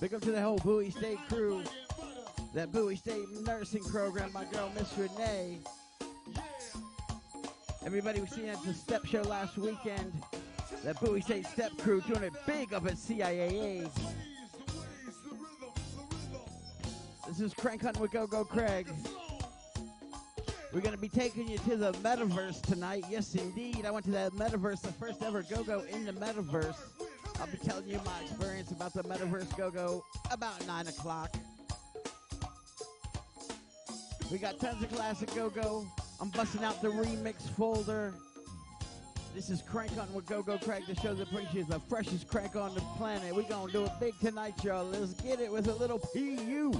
Big up to the whole Bowie State crew. That Bowie State nursing program, my girl Miss Renee. Everybody was seeing at the step show last weekend. That Bowie State step crew doing it big up at CIAA. This is Crank On with Go Go Craig. We're going to be taking you to the metaverse tonight. Yes, indeed. I went to that metaverse, the first ever Go Go in the metaverse. I'll be telling you my experience about the metaverse Go Go about 9 o'clock. We got tons of classic Go Go. I'm busting out the remix folder. This is Crank On with Go Go Craig, the show that brings you the freshest crank on the planet. we going to do it big tonight, y'all. Let's get it with a little PU.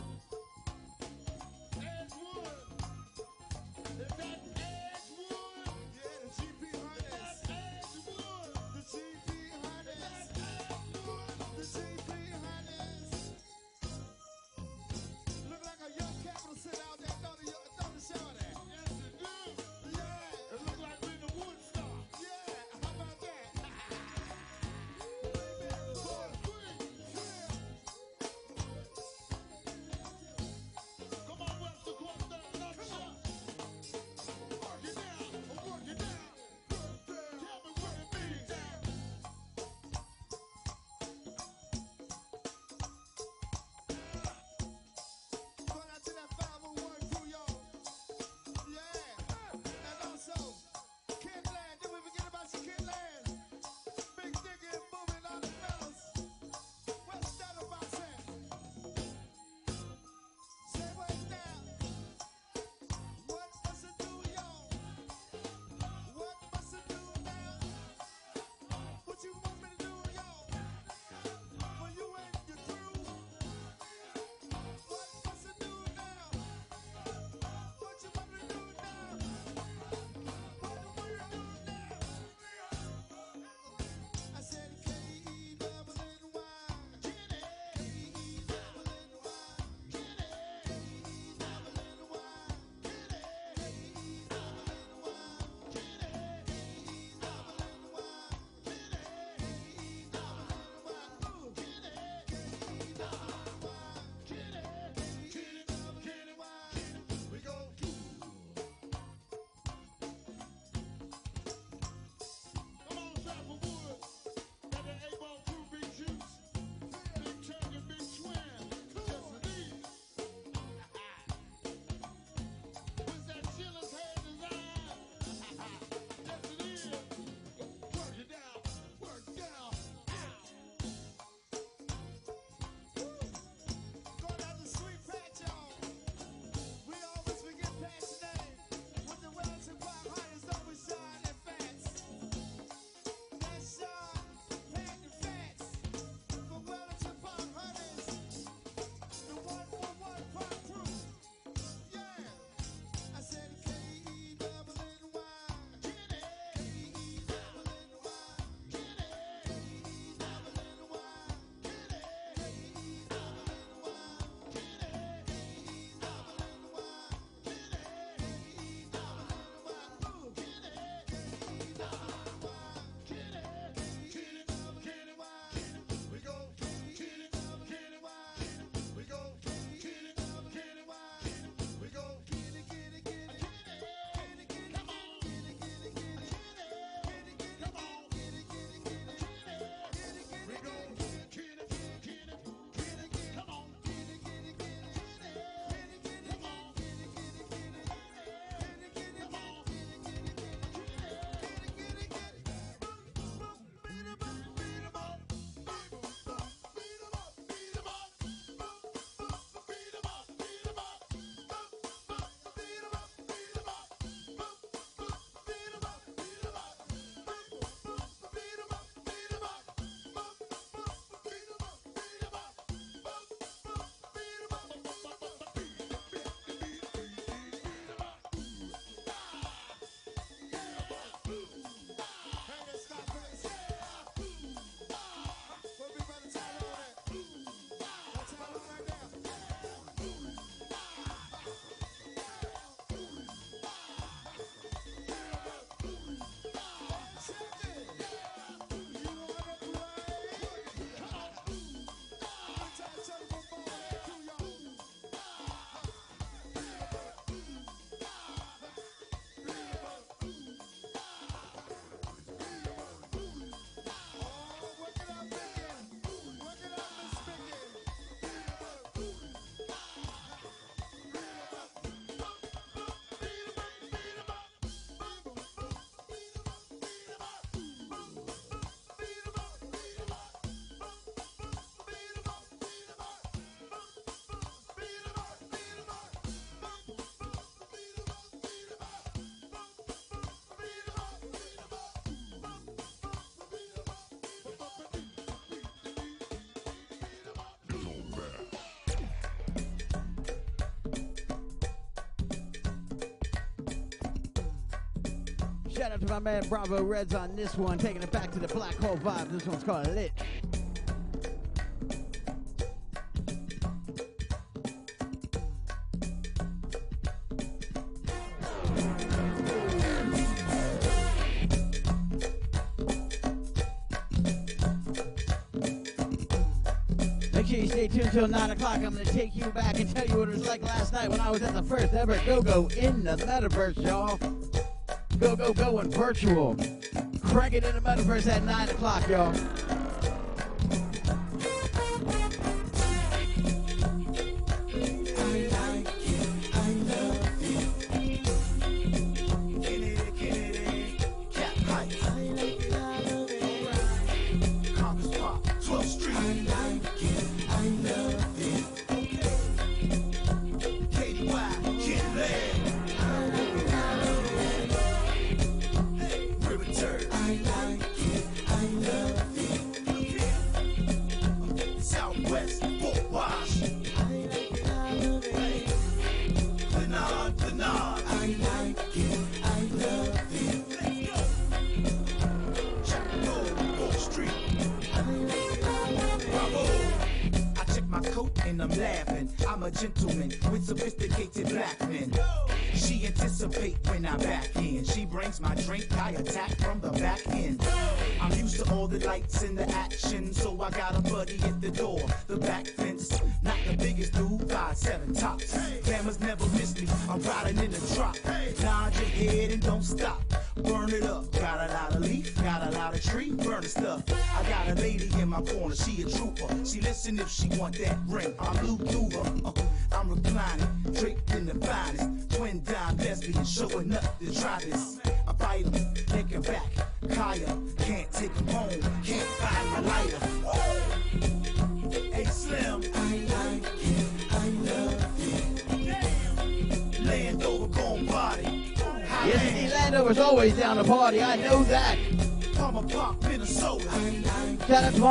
Shout out to my man Bravo Reds on this one, taking it back to the black hole vibe. This one's called Lit. until 9 o'clock, I'm going to take you back and tell you what it was like last night when I was at the first ever Go-Go in the metaverse, y'all go, go, going virtual. Crank it in the metaverse at 9 o'clock, y'all.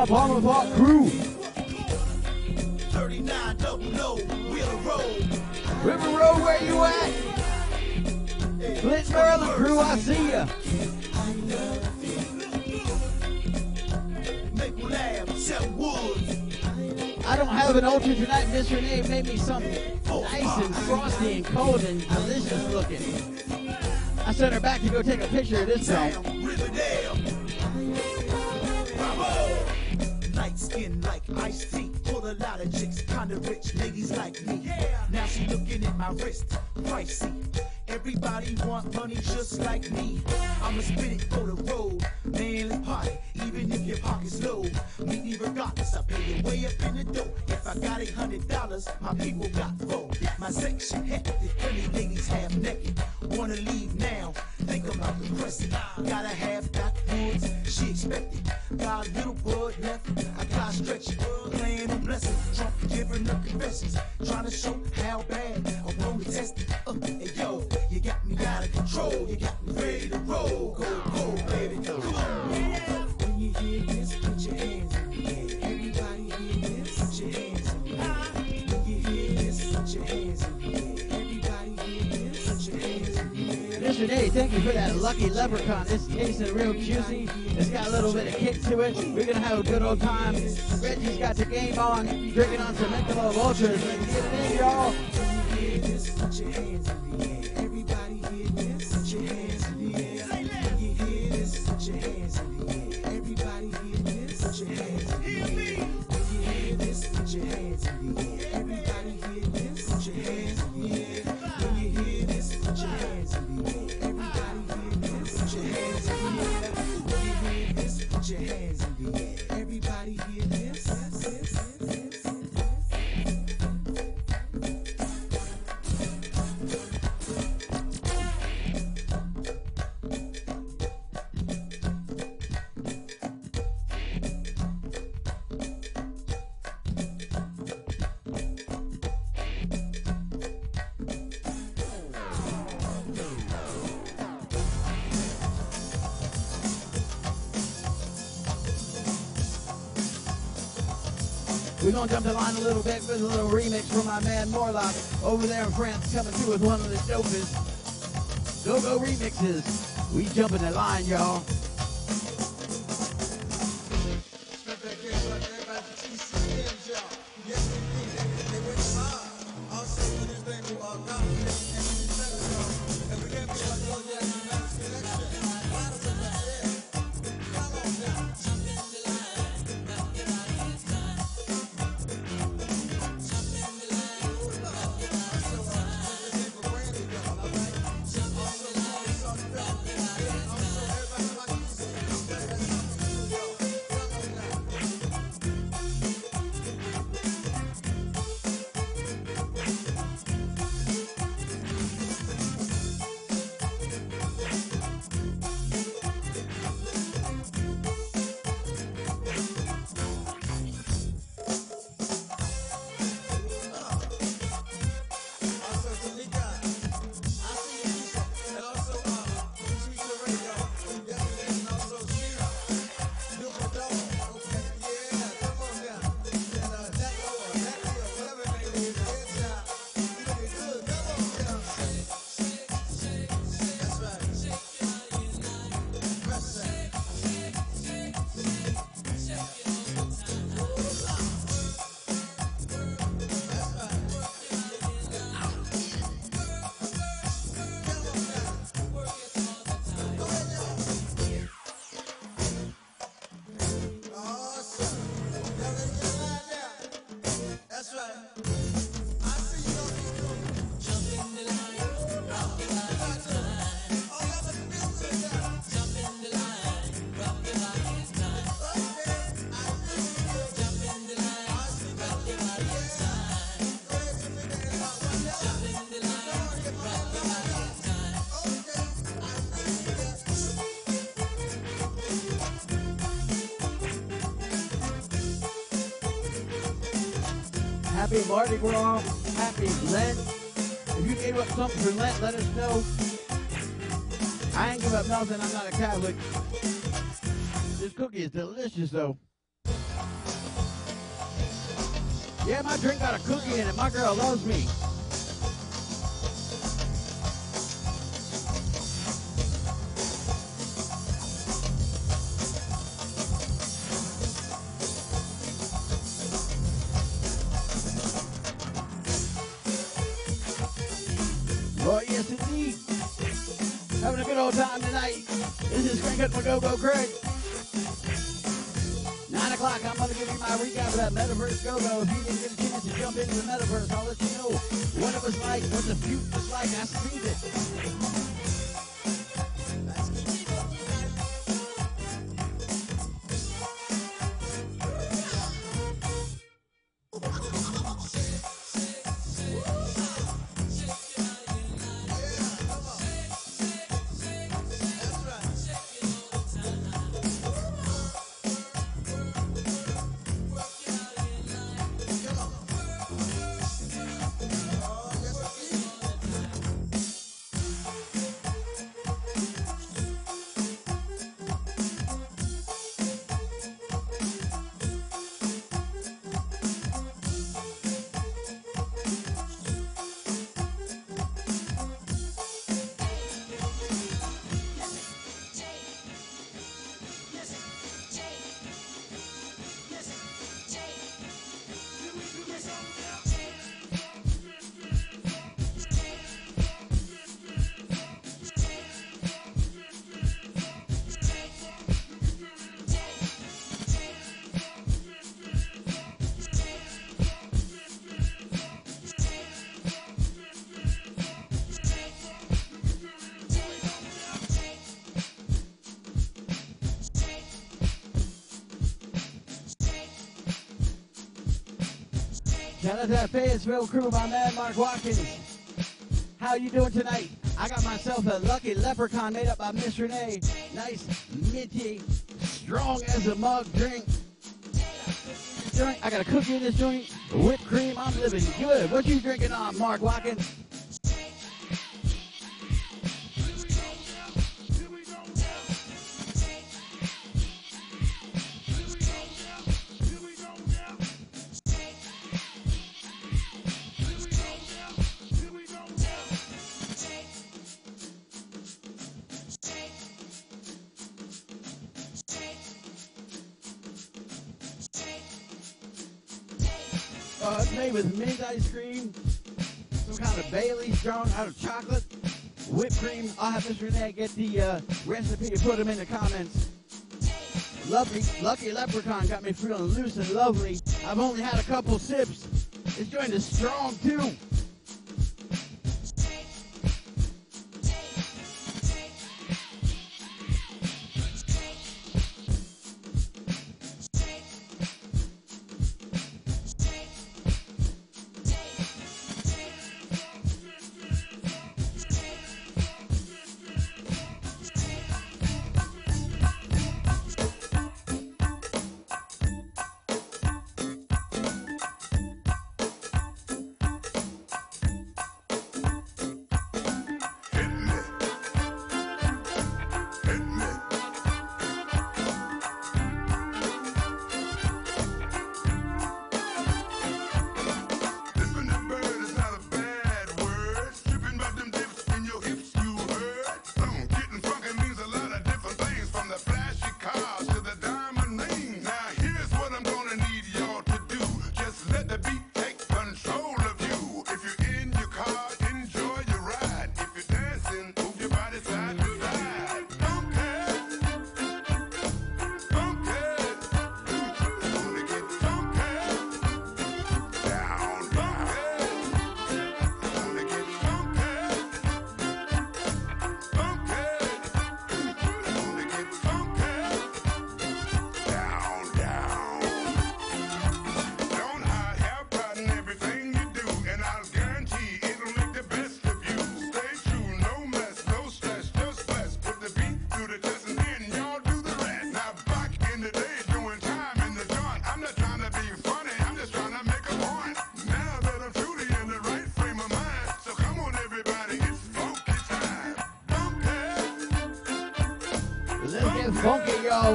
Palmer Park crew. 39 double no, Wheeler River Road, where you at? Blitz Maryland crew, I see ya. I don't have an ultra tonight, Mr. Renee made me something nice and frosty and cold and delicious looking. I sent her back to go take a picture of this film. my wrist. Pricey. Everybody want money just like me. I'ma spit it leprechaun. This tasting real juicy. It's got a little bit of kick to it. We're gonna have a good old time. Reggie's got the game on, drinking on some Michelob Ultras. Let's get it in, y'all. We're gonna jump the line a little bit with a little remix from my man Morlock over there in France coming through with one of the dopest go-go remixes. We jumping the line, y'all. Recap of that Metaverse Go Go. If you didn't get a chance to jump into the Metaverse, I'll let you know what it was like, what the future was like. I seen it. That crew, my man Mark Watkins. How you doing tonight? I got myself a lucky leprechaun made up by Miss Renee. Nice, minty, strong as a mug drink. Joint. I got a cookie in this joint, whipped cream. I'm living good. What you drinking on, Mark Watkins? Cream. I'll have Mr. Renee get the uh, recipe and put them in the comments. Lovely, lucky leprechaun got me feeling loose and lovely. I've only had a couple sips. This joint is strong too.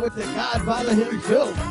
With the Godfather himself.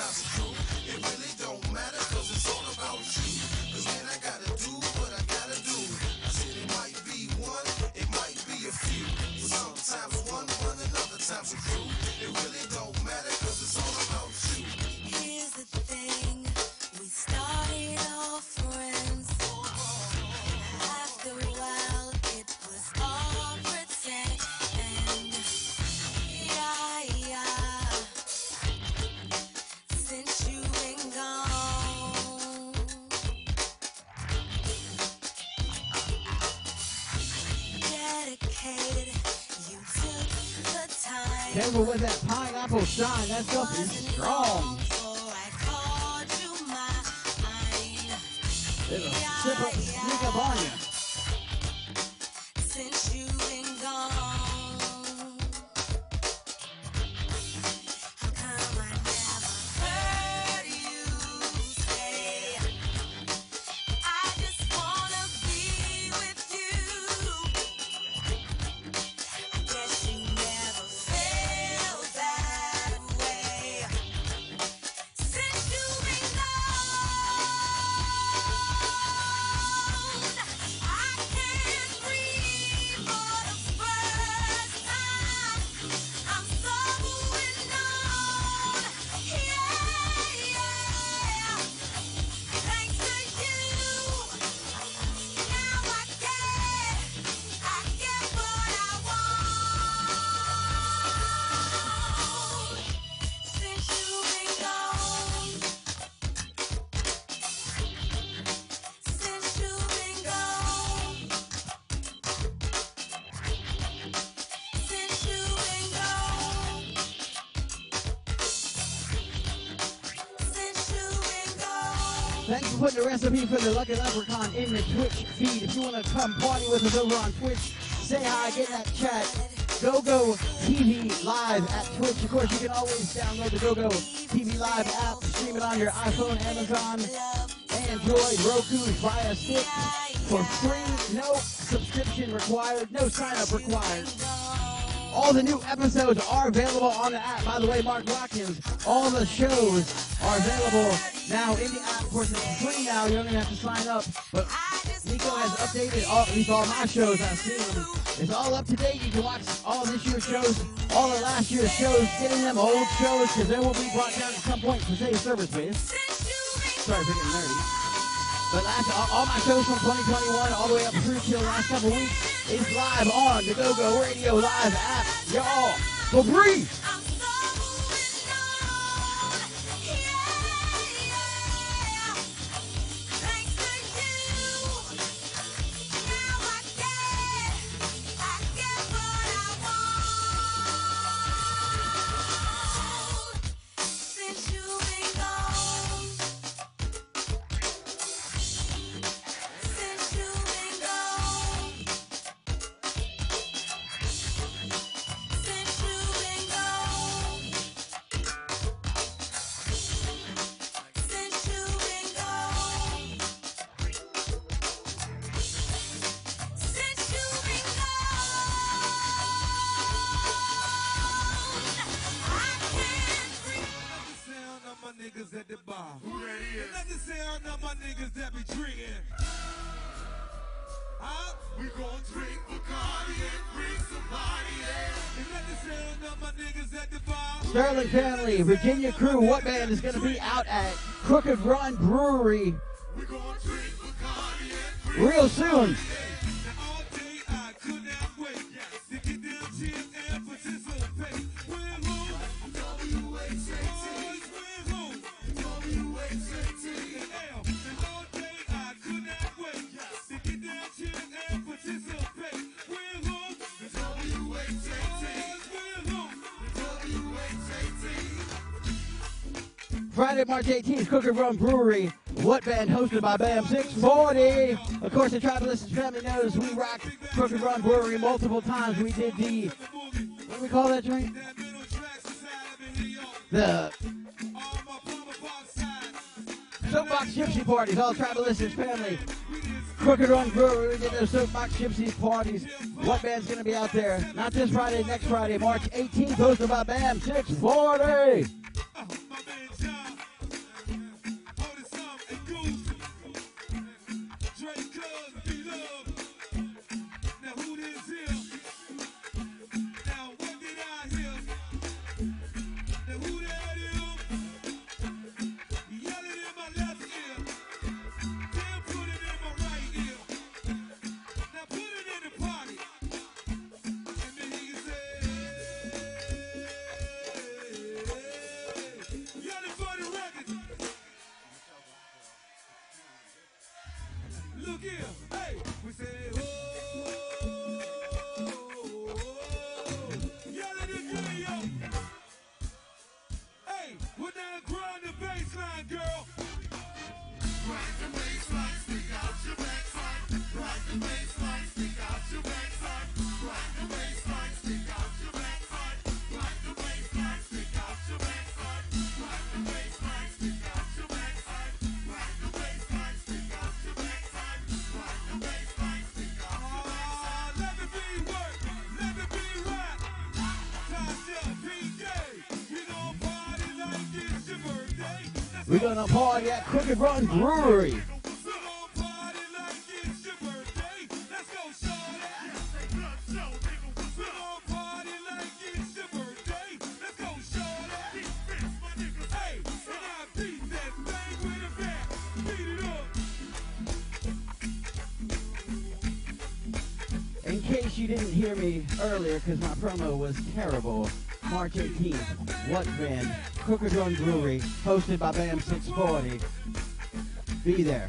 Sometimes shine. That stuff putting the Lucky Leprechaun in the Twitch feed. If you want to come party with us over on Twitch, say hi, get in that chat. GoGo TV Live at Twitch. Of course, you can always download the GoGo TV Live app, stream it on your iPhone, Amazon, Android, Roku, via stick for free. No subscription required, no sign up required. All the new episodes are available on the app. By the way, Mark Watkins, all the shows are available now in the app. Of course, free now. You don't even have to sign up. But Nico has updated all, least all my shows. I've seen them. It's all up to date. You can watch all this year's shows, all of last year's shows, getting them old shows because they will be brought down at some point for say service please. Sorry for getting nerdy. But last, all, my shows from 2021 all the way up through till the last couple weeks is live on the GoGo Radio Live app. Y'all, go breathe. Sterling Family, Virginia Crew, what band is going to be out at Crooked Run Brewery real soon. 18th, Crooked Run Brewery. What band hosted by BAM 640? Of course, the Tribalistic family knows we rock Crooked Run Brewery multiple times. We did the, what do we call that drink? The Soapbox Gypsy parties, all Tribalistic family. Crooked Run Brewery, we did those Soapbox Gypsy parties. What band's going to be out there? Not this Friday, next Friday, March 18th, hosted by BAM 640. Crooked Run Brewery. In case you didn't hear me earlier, because my promo was terrible, March 18th, What Band, Crooked Run Brewery, hosted by BAM 640. Be there.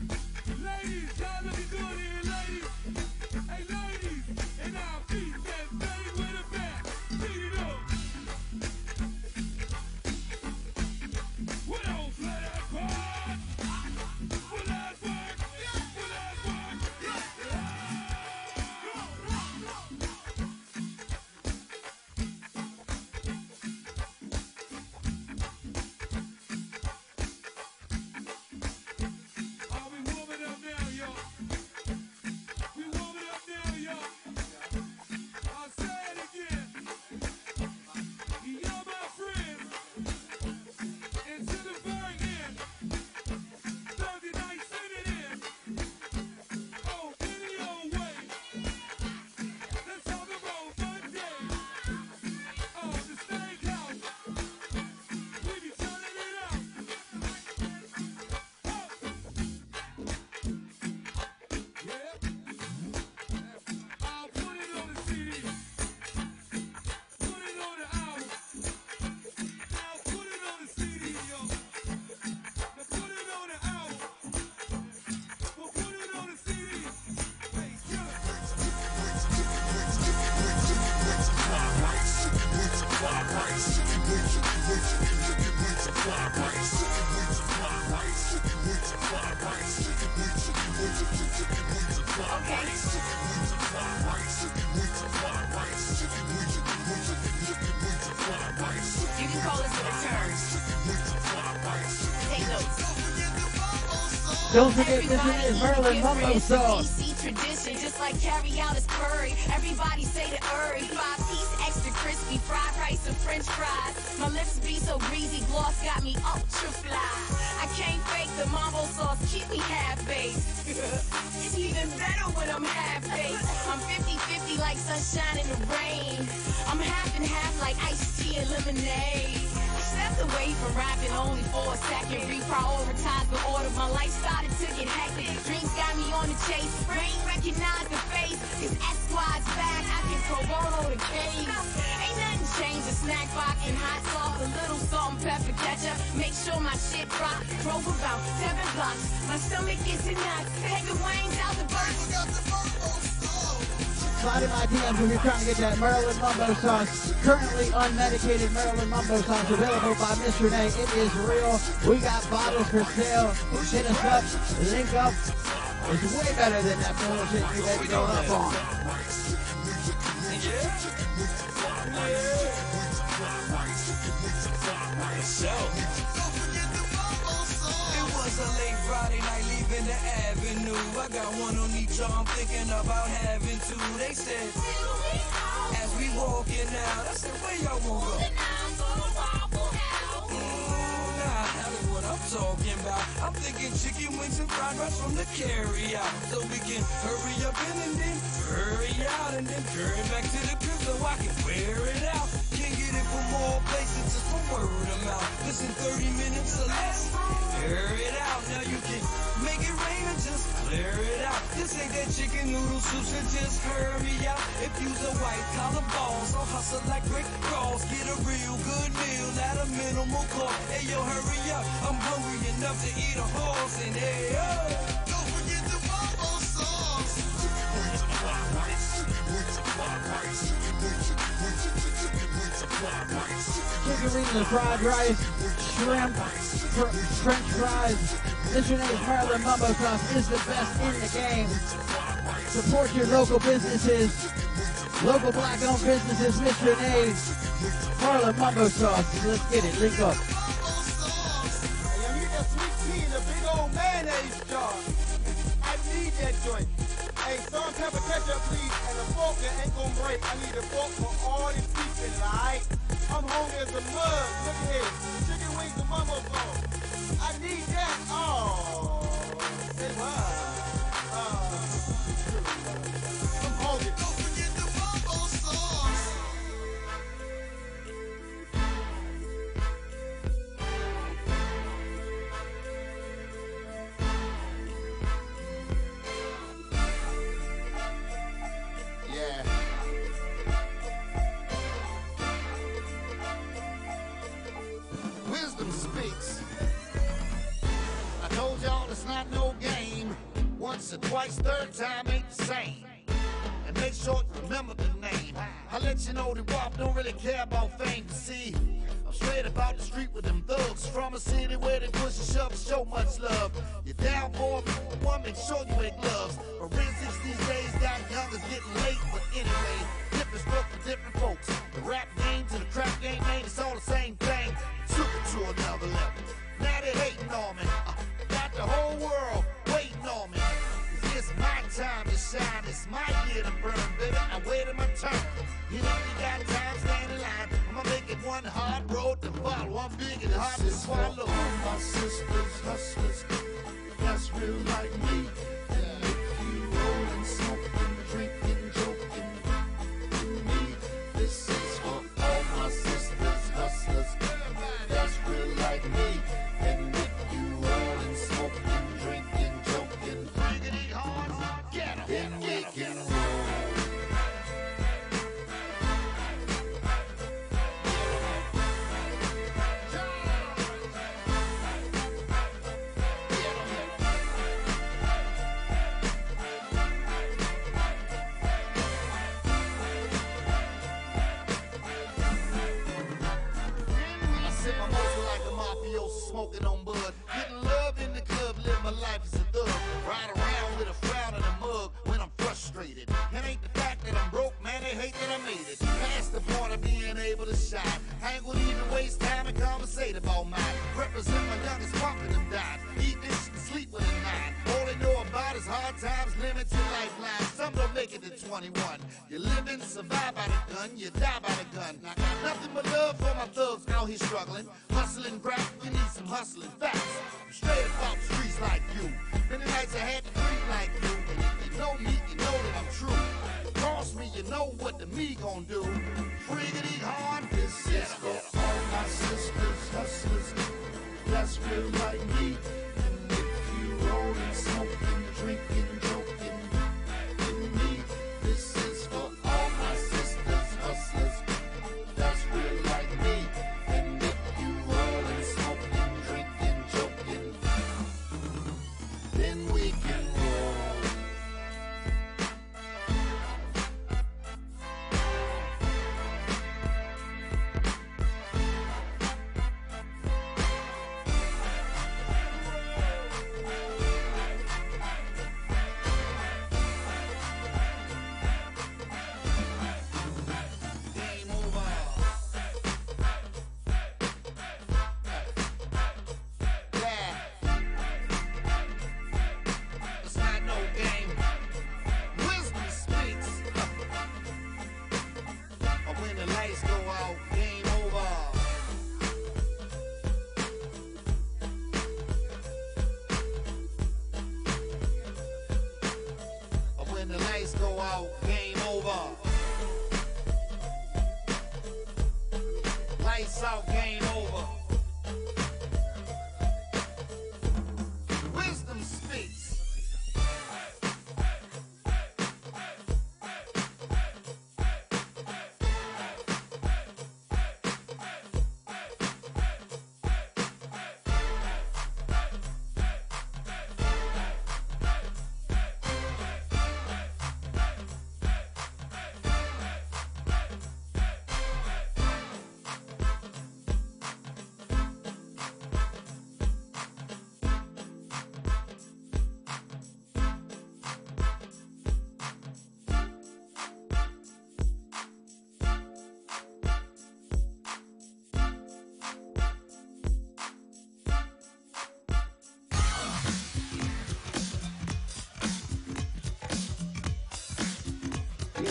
Don't forget this is Merlin Mumbo sauce. tradition, just like carry out is curry. Everybody say the curry. Five piece extra crispy, fried rice and french fries. My lips be so greasy, gloss got if you're trying to get that Maryland Mumbo sauce. Currently unmedicated Maryland Mumbo sauce available by Mr. Renee. It is real. We got bottles for sale. Hit us up. Link up. It's way better than that bullshit you guys going up on. It was a late Friday night leaving the avenue. I got one on each arm thinking about having two. They said, walking out, I said, where y'all wanna go? That's I'm talking about. I'm thinking chicken wings and fried rice from the carry out. So we can hurry up in and then hurry out and then turn back to the crib so I can wear it out. Can't get it from all places just from word of mouth. Listen, 30 minutes or less. Air it out. Now you chicken noodle soup, so just hurry out. If you's a white collar boss, so hustle like Rick Ross. Get a real good meal at a minimal cost. Hey yo, hurry up. I'm hungry enough to eat a horse and hey yo. Don't forget the mumbo sauce. Multiply rice, multiply rice, multiply rice. Chicken wings fried rice, shrimp, fr- french fries. Miss Renee's Maryland Mumbo sauce is the best in the game. Support your local businesses. Local black owned businesses, Mr. Nays, Harlem Mumbo Sauce. Let's get it, link up. Hey, ketchup, please, and a fork that ain't break. I need a fork for all these people, like. I'm hungry as a. Look at here. Chicken wings and mumbo sauce. I need that. Oh, say what? Once or twice, third time ain't the same. And make sure you remember the name. I let you know that Rob don't really care about fame. See, I'm straight about the street with them thugs. From a city where they push and shove and show much love. You're down for one, make sure you wear gloves. Forensics these days got youngers getting late. But anyway, different stuff for different folks. The rap game to the crap game, man, it's all the same thing. Took it to another level. Now they hating on me. Uh, got the whole world time to shine. It's my year to burn, baby. I waited my turn. You know you got time, stand in line. I'ma make it one hard road to follow. I'm big and hard to swallow. All my sisters, hustlers, that's real like me. Frustrated. It ain't the fact that I'm broke, man, they hate that I made it. Past the point of being able to shine. I ain't gonna even waste time and conversate about mine. Represent my youngest and them died. Eat this and sleep with a nine. All they know about is hard times, limited lifelines. Some don't make it to 21. You live and survive by the gun, you die by the gun. Got nothing but love for my thugs out here struggling. Hustling crap, you need some hustling facts.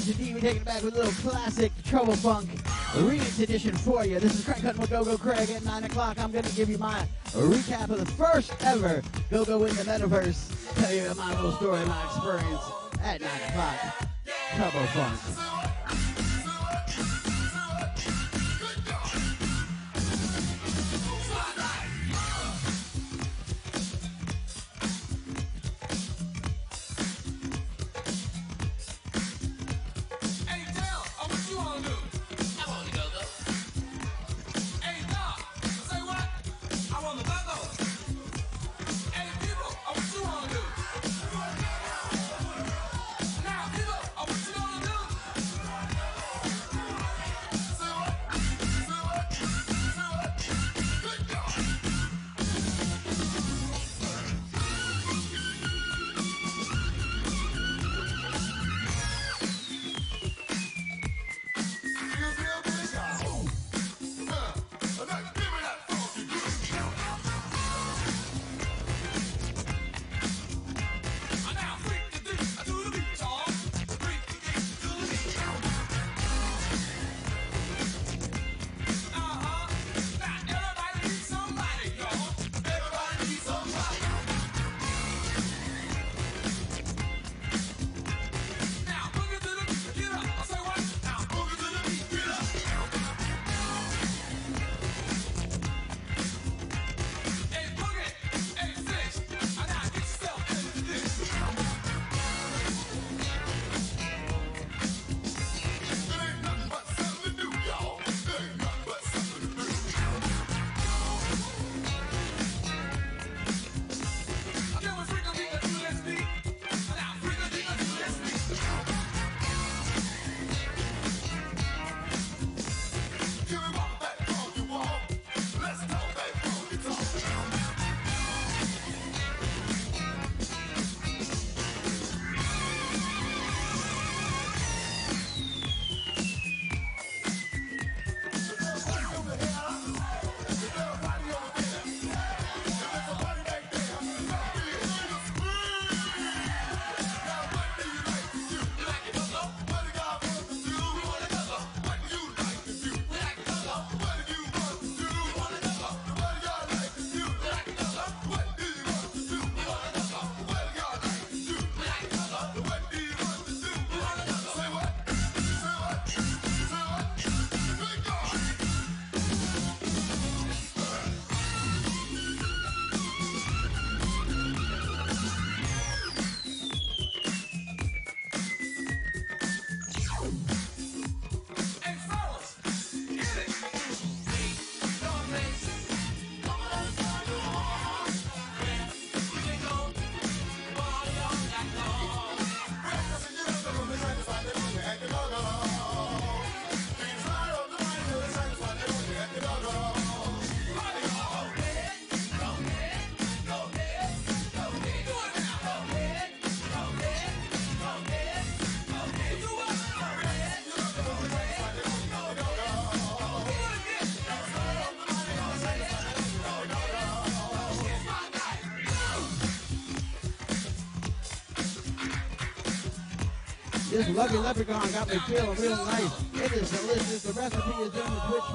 We're taking it back with a little classic Trouble Funk remix edition for you. This is Crank Cutting with Go-Go Craig at 9 o'clock. I'm going to give you my recap of the first ever Go-Go in the Metaverse. Tell you my little story, my experience at 9 o'clock. Trouble Funk. Lucky leprechaun got me feeling real nice. It is delicious. The recipe is in the. Twitch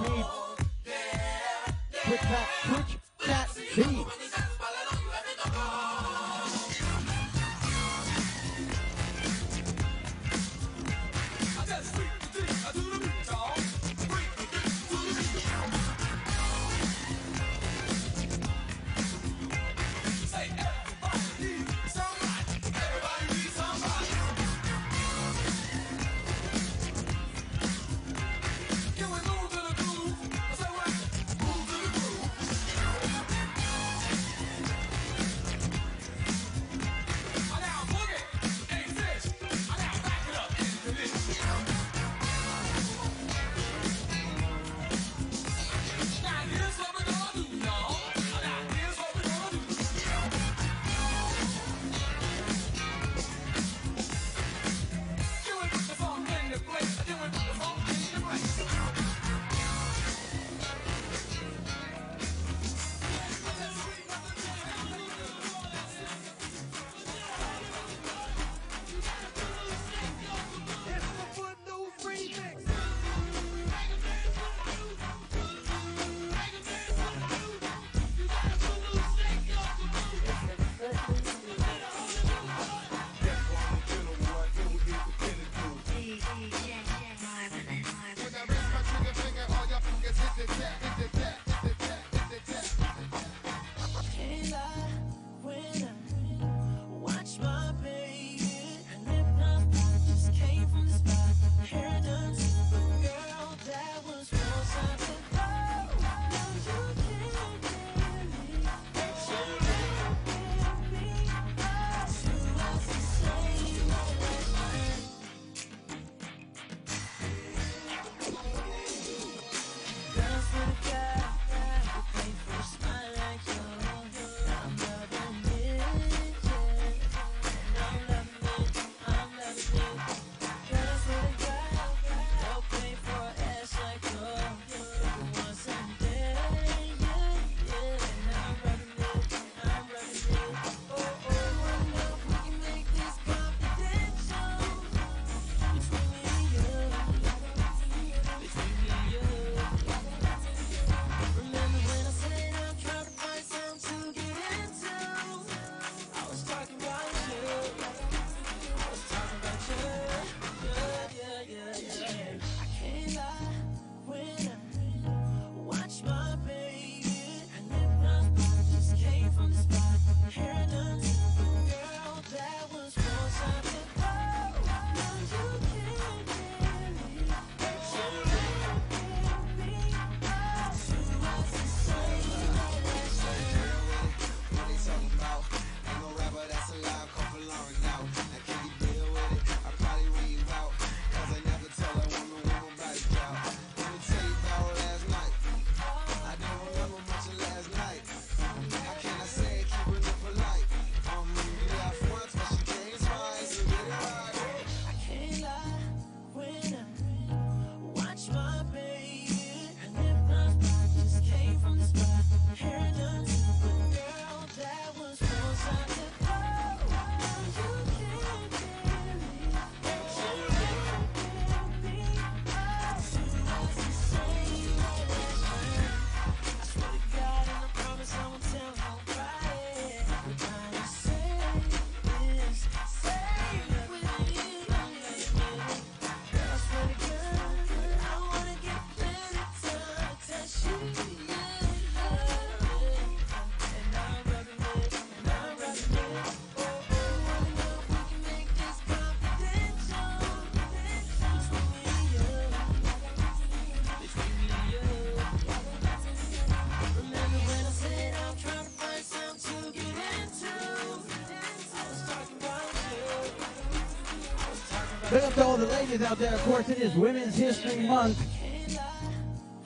Big up to all the ladies out there. Of course, it is Women's History Month.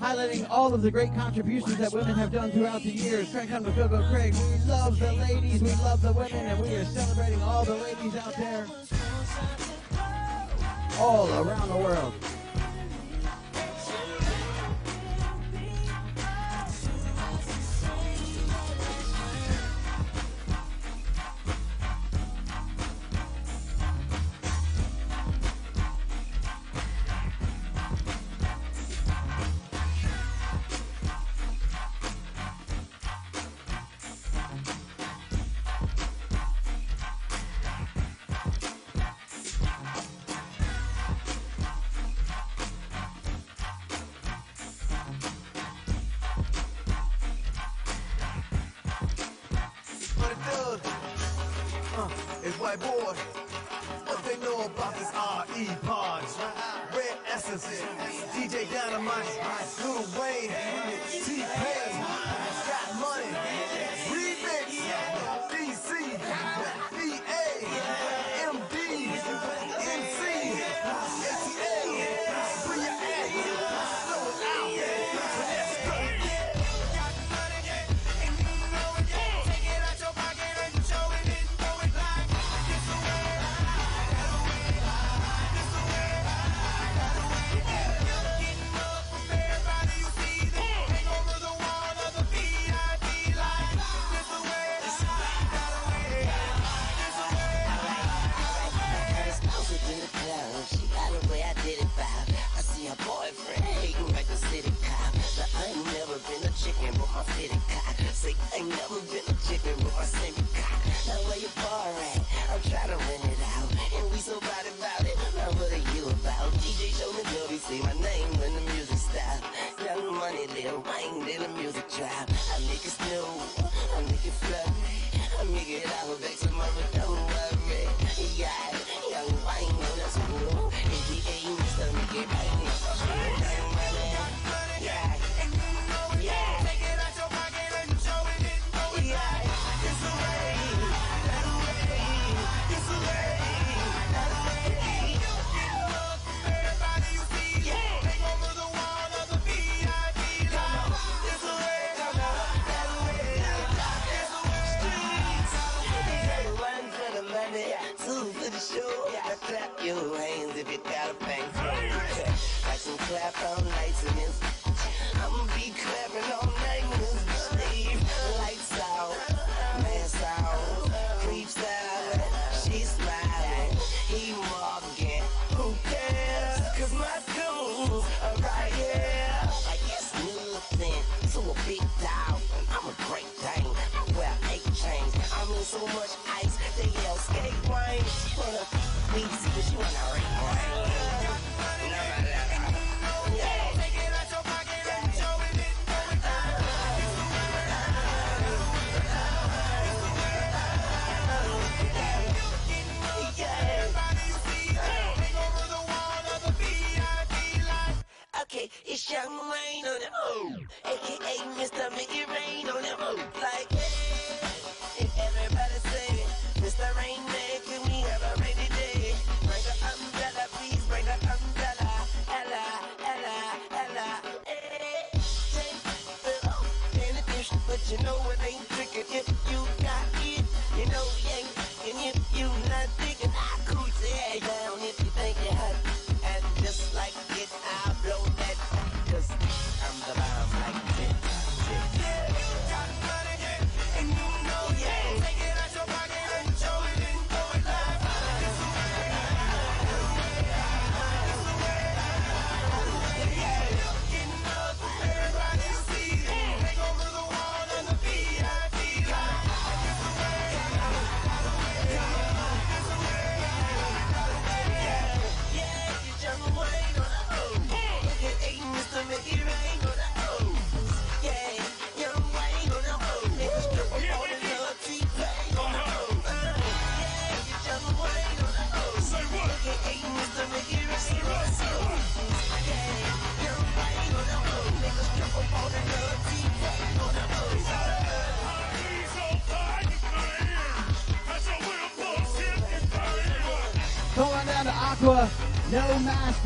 Highlighting all of the great contributions that women have done throughout the years. Craig Go Go Craig. We love the ladies, we love the women, and we are celebrating all the ladies out there all around the world.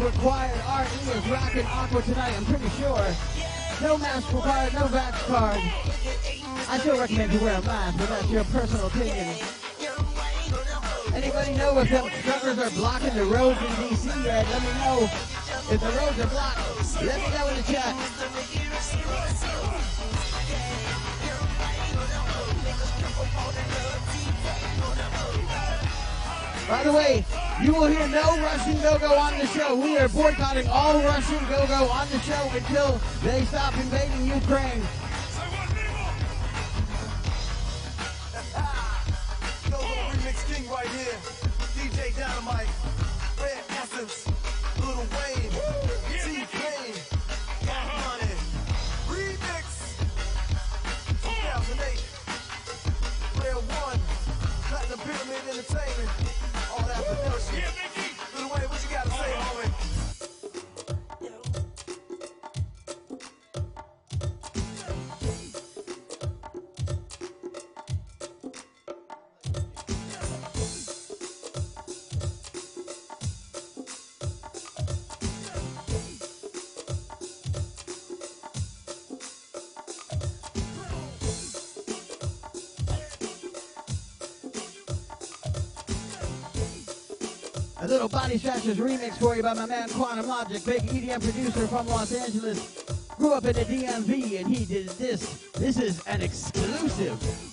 required. RE is rocking aqua tonight, I'm pretty sure. No mask required, no vax card. I still recommend you wear a mask, but that's your personal opinion. Anybody know if the truckers are blocking the roads in DC yet? Let me know if the roads are blocked. Let me know in the chat. By the way, you will hear no Russian go-go on the show. We are boycotting all Russian go-go on the show until they stop invading Ukraine. Remix by my man Quantum Logic, big EDM producer from Los Angeles. Grew up in the DMV and he did this. This is an exclusive.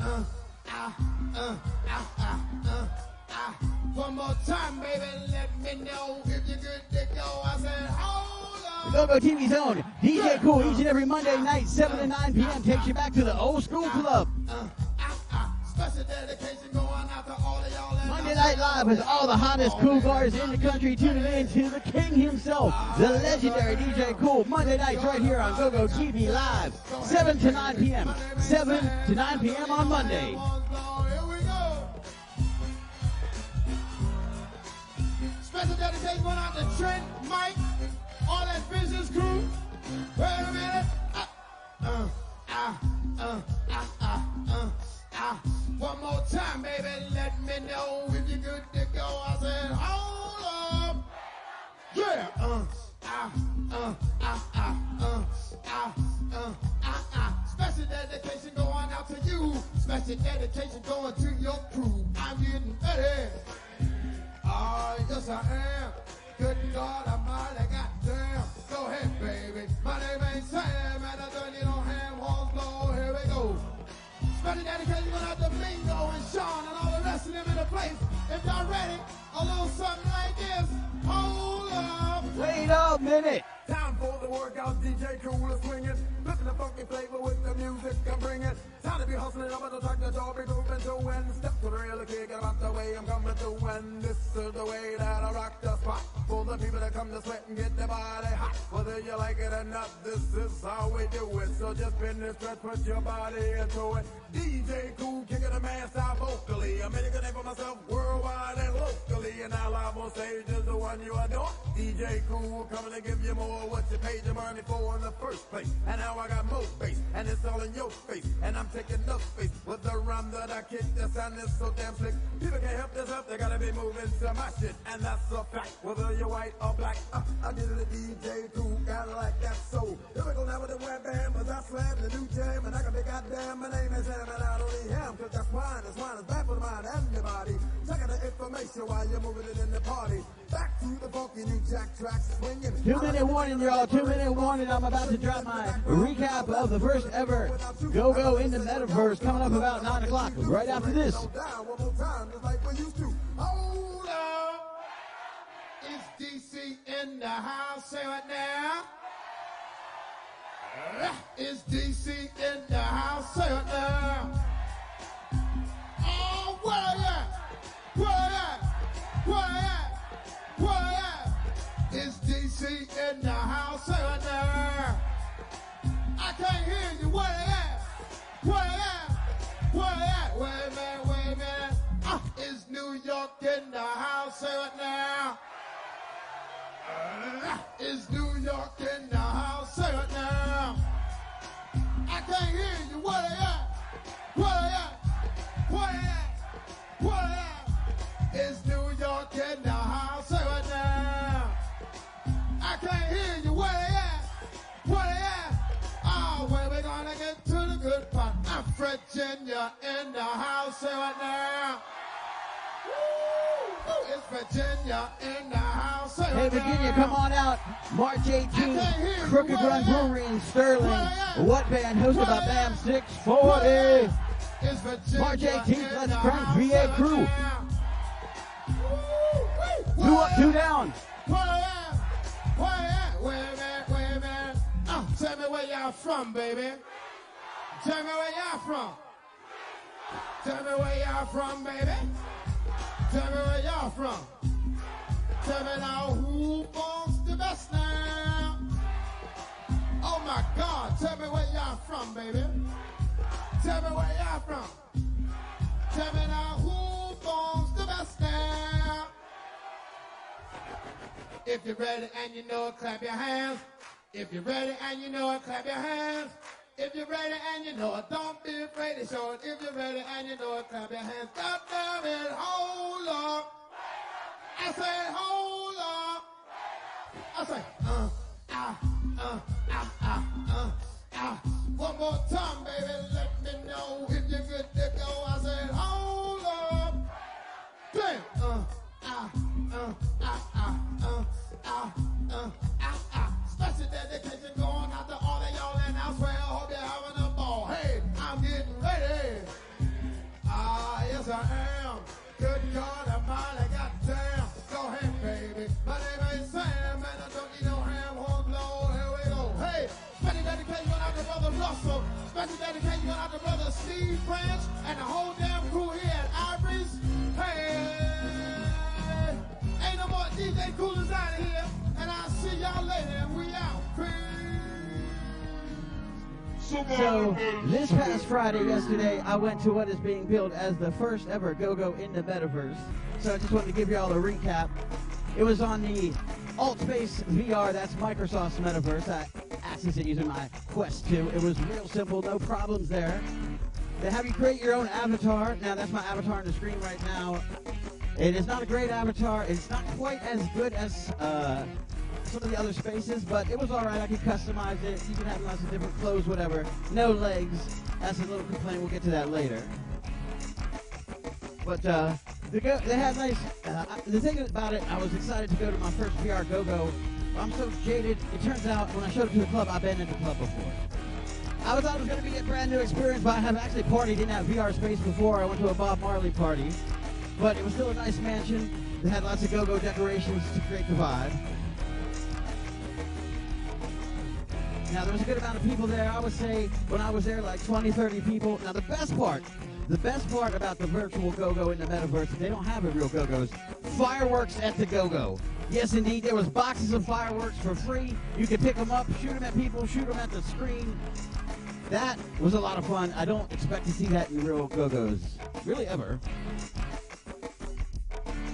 Uh, ah, uh, ah, ah, uh, ah. One more time, baby. Let me know if you're good to go. I say, hold up. Go Go TV Zone. DJ Cool each and every Monday night, 7 to 9 p.m. takes you back to the old school club. Special dedication going out to all of Monday Night Live with all the hottest cool guards in the country tuning in to the king himself, the legendary DJ Cool. Monday nights right here on GoGo TV Live, 7 to 9 p.m. 7 to 9 p.m. on Monday. Special dedication going out to Trent, Mike, all that business crew. Wait a minute. Ah, uh, ah, uh, ah, ah, uh. One more time, baby. Let me know if you're good to go. I said, hold up. Yeah. Uh, ah, uh, ah, ah, uh, ah, uh, ah, ah. Special dedication going out to you. Special dedication going to your crew. I'm getting ready. Ah, yes I am. Good God Almighty, goddamn. Go ahead, baby. My name ain't Sam, and I don't need no ham horns, no. Here we go. Special dedication going out to Mingo and Sean and all the rest of them in the place. If y'all ready, a little something like this. Hold up. Wait a minute. Time for the workout, DJ Cool is swinging. Flipping the funky flavor with the music I'm bringing. Time to be hustling, I'm gonna track the door, be moving to and step to the real kick about the way I'm coming through. And this is the way that I rock the spot. For the people that come to sweat and get their body hot. Whether you like it or not, this is how we do it. So just bend and stretch, put your body into it. DJ Cool, kicking the man style vocally. I'm making a name for myself worldwide and locally. And now live on stage is the one you adore. DJ Cool coming to give you more what you paid your money for in the first place. And now I got more bass, and it's all in your face. And I'm taking up space with the rhyme that I kick. The sound is so damn slick. People can't help themselves, they gotta be moving to my shit. And that's a fact, whether you're white or black. Uh, I did it a DJ Cool, gotta like that soul. Here we go now with the web band, but I slam the new jam. And I can be goddamn, my name is Ham, and I don't need ham, cause that's wine. That's wine is bad for the mind and the body. Check out the information while you're moving it in the party. Back to the funky new jack tracks swinging. Two minute warning, y'all. Two minute warning. I'm about to drop my recap of the first ever Go Go in the Metaverse coming up about 9 o'clock. Right after this. Down one more time, just like we used to. Hold up. It's DC in the house, say it now. It's DC in the house, say it now. Oh, where at? Where at? Where at? At? It's DC in the house, it now. I can't hear you, where at? Where at? Where at? Is uh, New York in the house, it now. Is New York in the house, it now. I can't hear you, where they at? Where? Is New York in the house, say it now. I can't hear you, where they at? Where they at? Oh, where we gonna get to the good part? I'm Virginia in the house, say it now. Woo! It's Virginia in the house. say Hey, Virginia, now. come on out. March 18th, Crooked Run Brewery in Sterling. What band hosted by Bam 640? March 18th, let's crank VA crew. Two up, two down. Where at? Where at? Wait a minute, wait a minute. Uh, tell me where y'all from, baby. Tell me where y'all from. Tell me where y'all from, baby. Tell me where y'all from. Tell me now who wants the best now? Oh my God, tell me where y'all from, baby. Tell me where y'all from. Tell me now who If you're ready and you know it, clap your hands. If you're ready and you know it, clap your hands. If you're ready and you know it, don't be afraid to show it. If you're ready and you know it, clap your hands. God damn it, hold up. I say, hold up. I say, uh, ah, uh, ah, ah, uh, ah. One more time, baby, let me know Special dedication going out to brother Steve Branch and the whole damn crew here at Ivory's. Hey, ain't no more DJ Coolers out of here, and I'll see y'all later. And we out. So, this past Friday, yesterday, I went to what is being billed as the first ever Go Go in the Metaverse. So, I just wanted to give you all a recap. It was on the AltSpace VR, that's Microsoft's Metaverse. I accessed it using my Quest 2. It was real simple, no problems there. They have you create your own avatar. Now, that's my avatar on the screen right now. It is not a great avatar. It's not quite as good as uh, some of the other spaces, but it was all right. I could customize it. You can have lots of different clothes, whatever. No legs. That's a little complaint. We'll get to that later. But uh, the go- they had nice. Uh, the thing about it, I was excited to go to my first VR Go Go. I'm so jaded. It turns out when I showed up to the club, I've been in the club before. I thought it was going to be a brand new experience, but I have actually partied in that VR space before. I went to a Bob Marley party. but it was still a nice mansion. They had lots of go-go decorations to create the vibe. Now, there was a good amount of people there. I would say when I was there, like 20, 30 people. Now, the best part, the best part about the virtual go-go in the metaverse, they don't have a real go-go's. Fireworks at the go-go. Yes, indeed, there was boxes of fireworks for free. You could pick them up, shoot them at people, shoot them at the screen. That was a lot of fun. I don't expect to see that in real go-go's, really ever.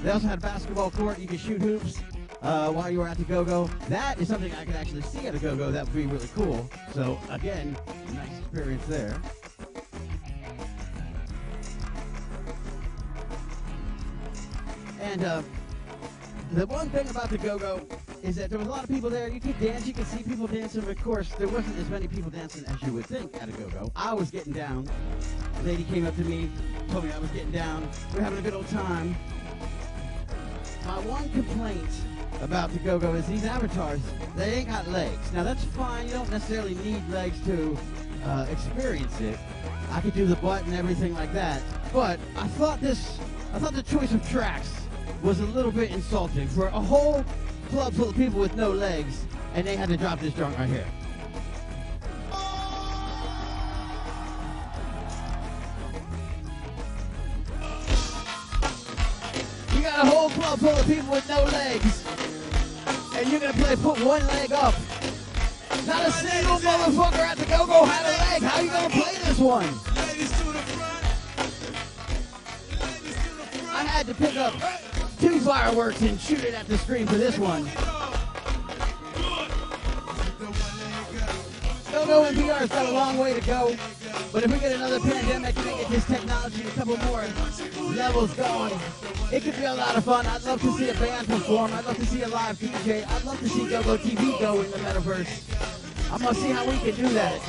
They also had a basketball court. You could shoot hoops uh, while you were at the go-go. That is something I could actually see at a go-go. That would be really cool. So again, nice experience there. And uh, the one thing about the go-go is that there was a lot of people there. You could dance, you could see people dancing, of course, there wasn't as many people dancing as you would think at a go-go. I was getting down. A lady came up to me, told me I was getting down. We are having a good old time. My one complaint about the go-go is these avatars, they ain't got legs. Now that's fine, you don't necessarily need legs to uh, experience it. I could do the butt and everything like that. But I thought this, I thought the choice of tracks was a little bit insulting for a whole club full of people with no legs, and they had to drop this joint right here. You got a whole club full of people with no legs, and you're gonna play put one leg up. Not a single motherfucker at the go-go had a leg. How you gonna play this one? I had to pick up fireworks and shoot it at the screen for this one. Go-go and VR's got a long way to go, but if we get another pandemic and get this technology a couple more levels going, it could be a lot of fun. I'd love to see a band perform. I'd love to see a live DJ. I'd love to see Go-Go TV go in the metaverse. I'm gonna see how we can do that.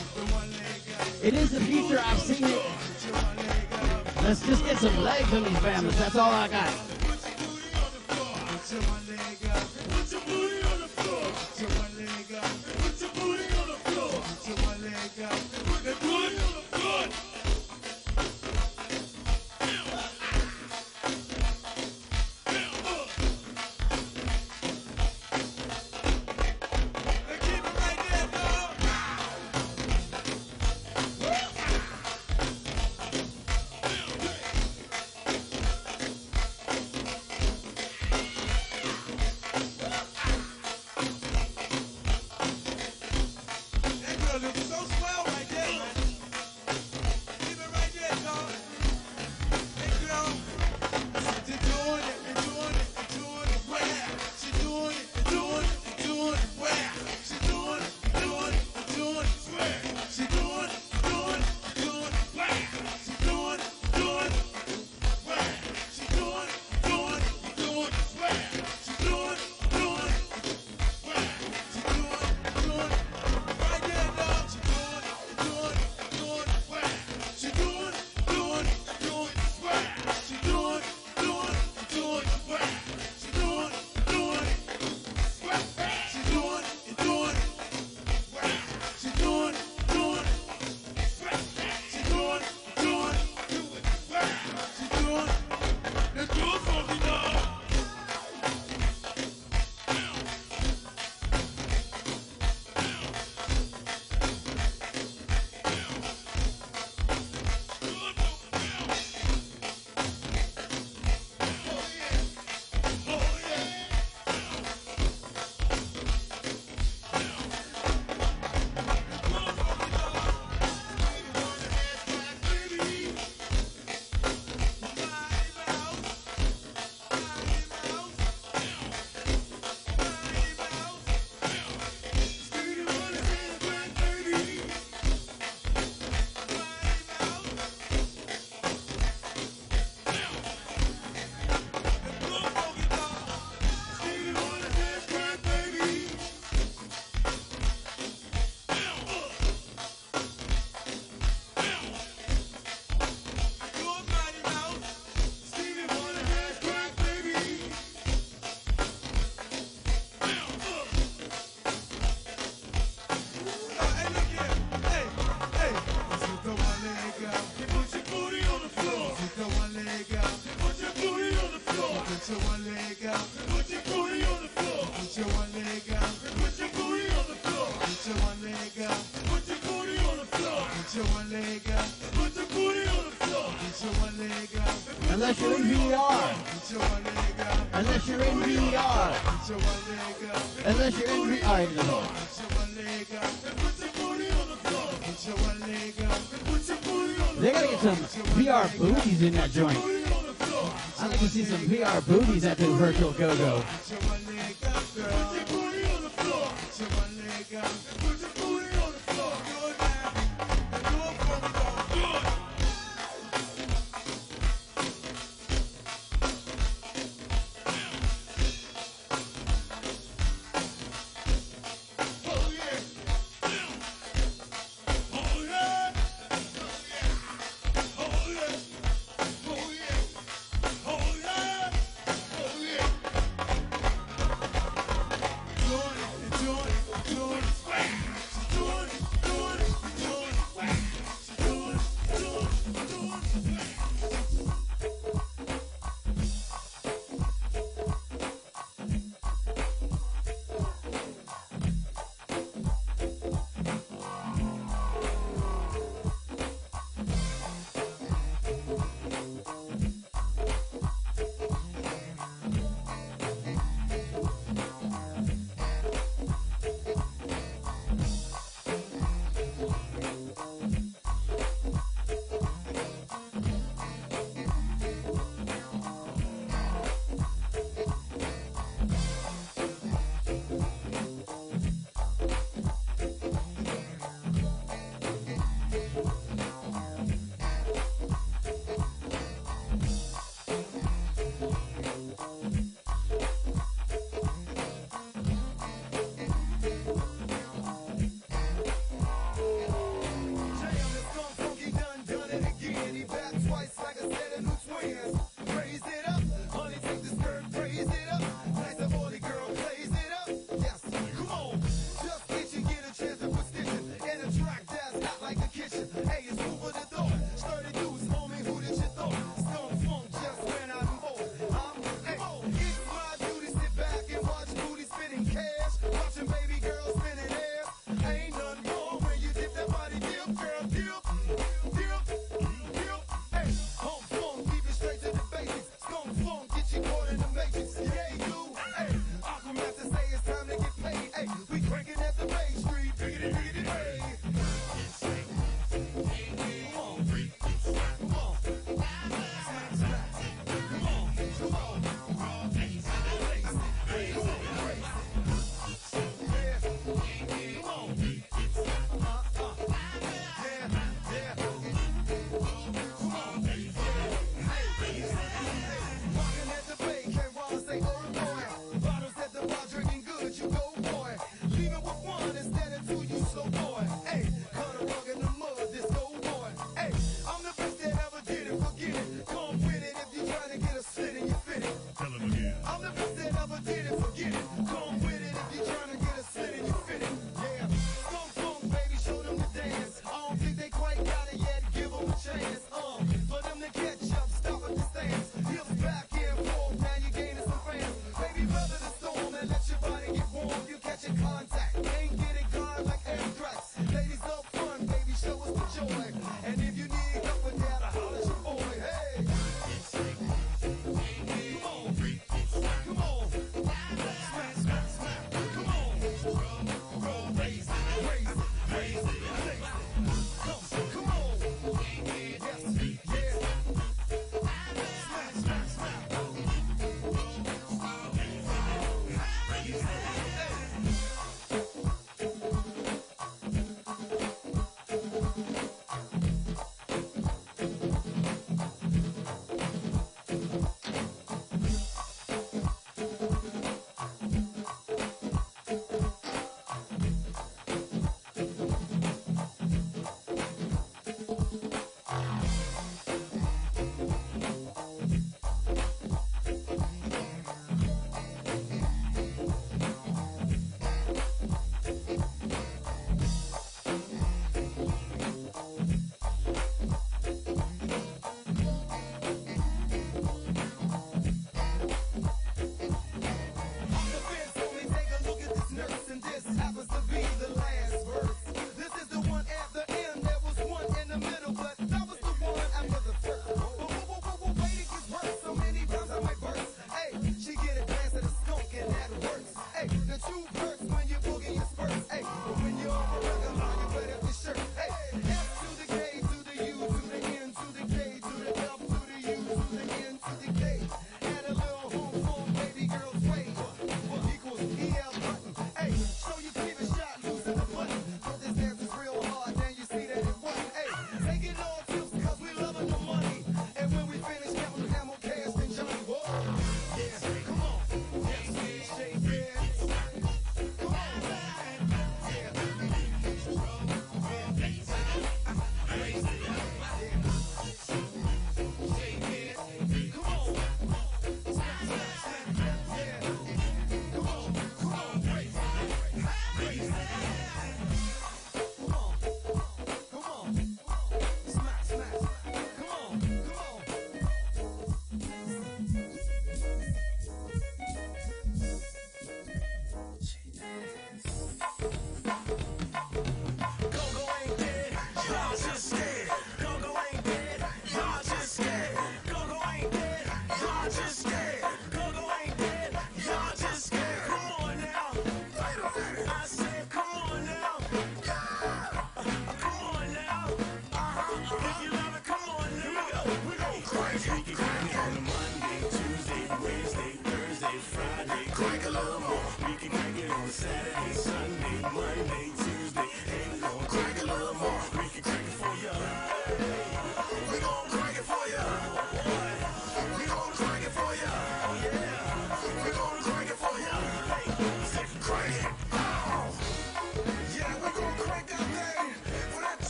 It is the future. I've seen it. Let's just get some legs on these families. That's all I got to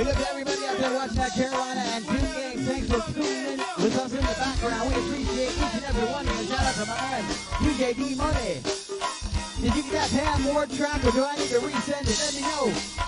Big up to everybody out there watching that Carolina and Duke game. Thanks for tuning in with us in the background. We appreciate each and every one of you. Shout out to my man, DJ D Money. Did you get that Pam Ward track or do I need to resend it? Let me know.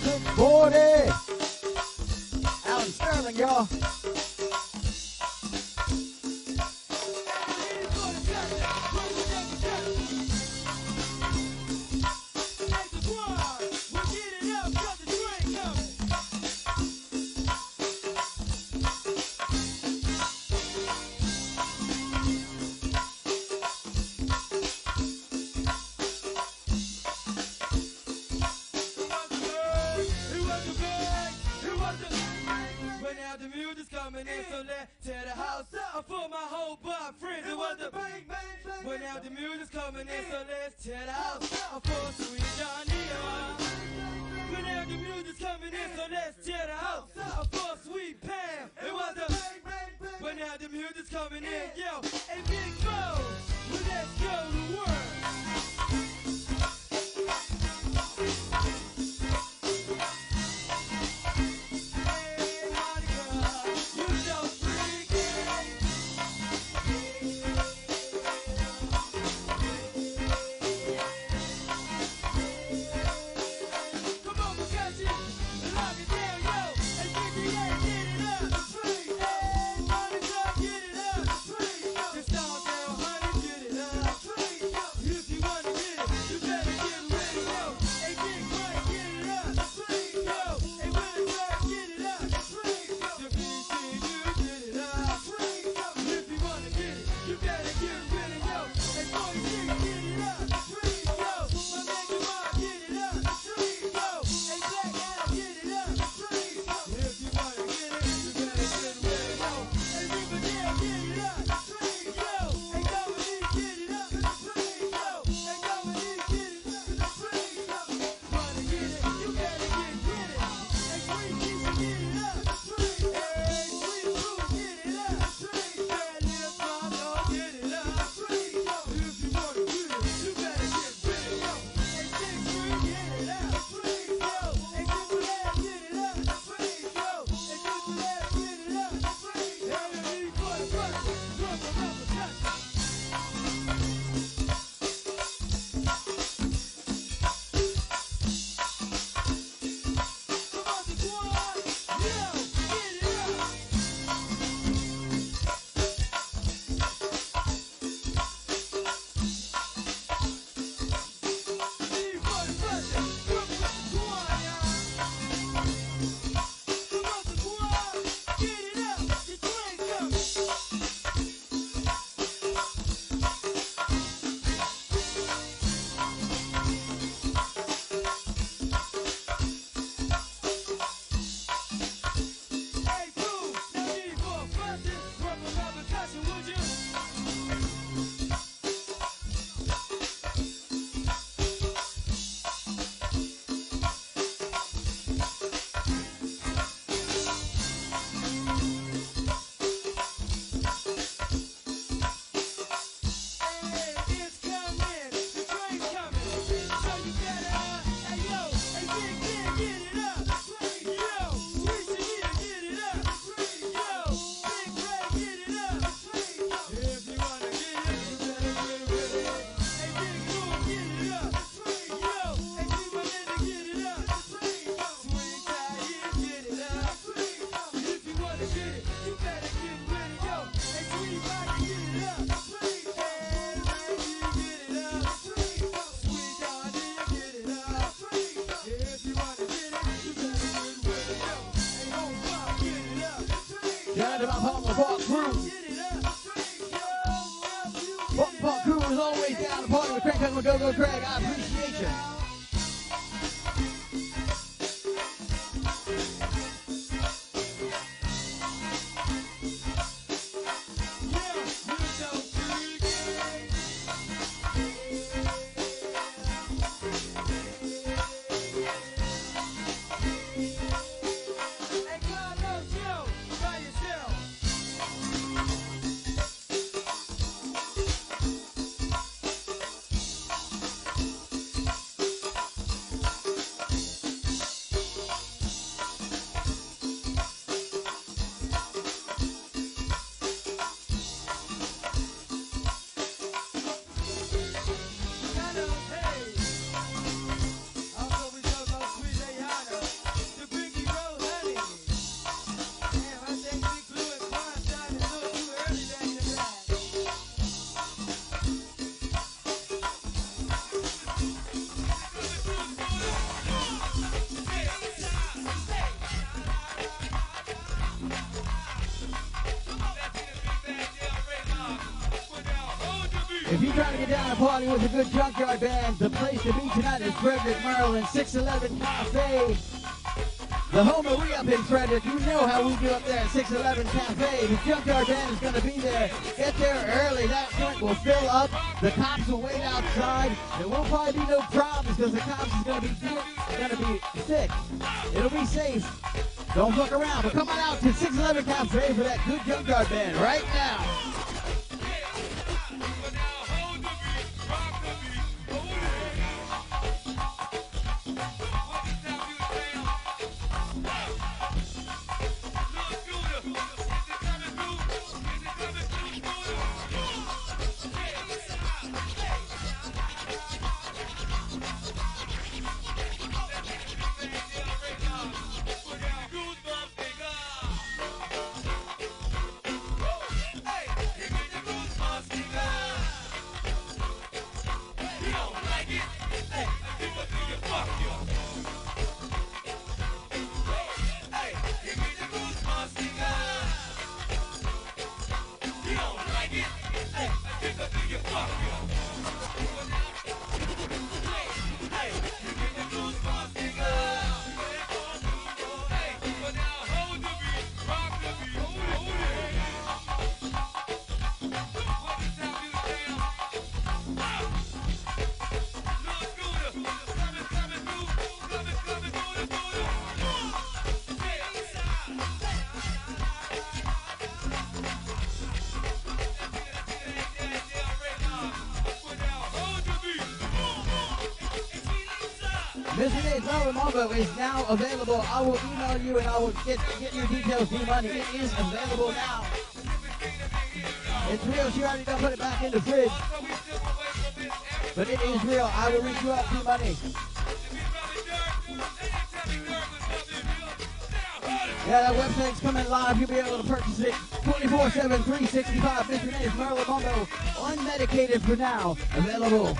Quick 40. Alan Sterling, y'all. Down to my Pop the Park Crew. Pop Park Crew is always down to party with Craig Cutting with Go Go Craig. I appreciate you. Frederick, Maryland, 611 Cafe. The home of we up in Frederick. You know how we do up there at 611 Cafe. The junkyard band is going to be there. Get there early. That joint will fill up. The cops will wait outside. There won't probably be no problems because the cops is going to be going to be sick. It'll be safe. Don't fuck around. But come on out to 611 Cafe for that good junkyard band right now. Dave's Lower Mumbo is now available. I will email you and I will get get your details, D Money. It is available now. It's real. She already done put it back in the fridge. But it is real. I will reach you out, D Money. Yeah, that website's coming live. You'll be able to purchase it 24 7, 365. Mr. Dave's Merlin Mumbo, unmedicated for now. Available